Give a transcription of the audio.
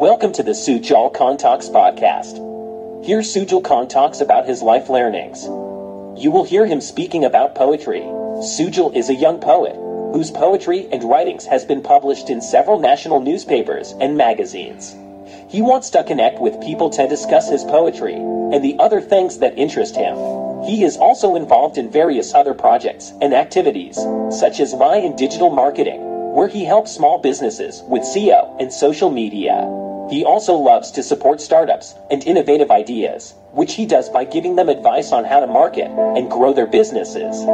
Welcome to the Sujal Khan Talks podcast. Here Sujal Khan talks about his life learnings. You will hear him speaking about poetry. Sujal is a young poet whose poetry and writings has been published in several national newspapers and magazines. He wants to connect with people to discuss his poetry and the other things that interest him. He is also involved in various other projects and activities, such as My and Digital Marketing, where he helps small businesses with SEO and social media. He also loves to support startups and innovative ideas, which he does by giving them advice on how to market and grow their businesses.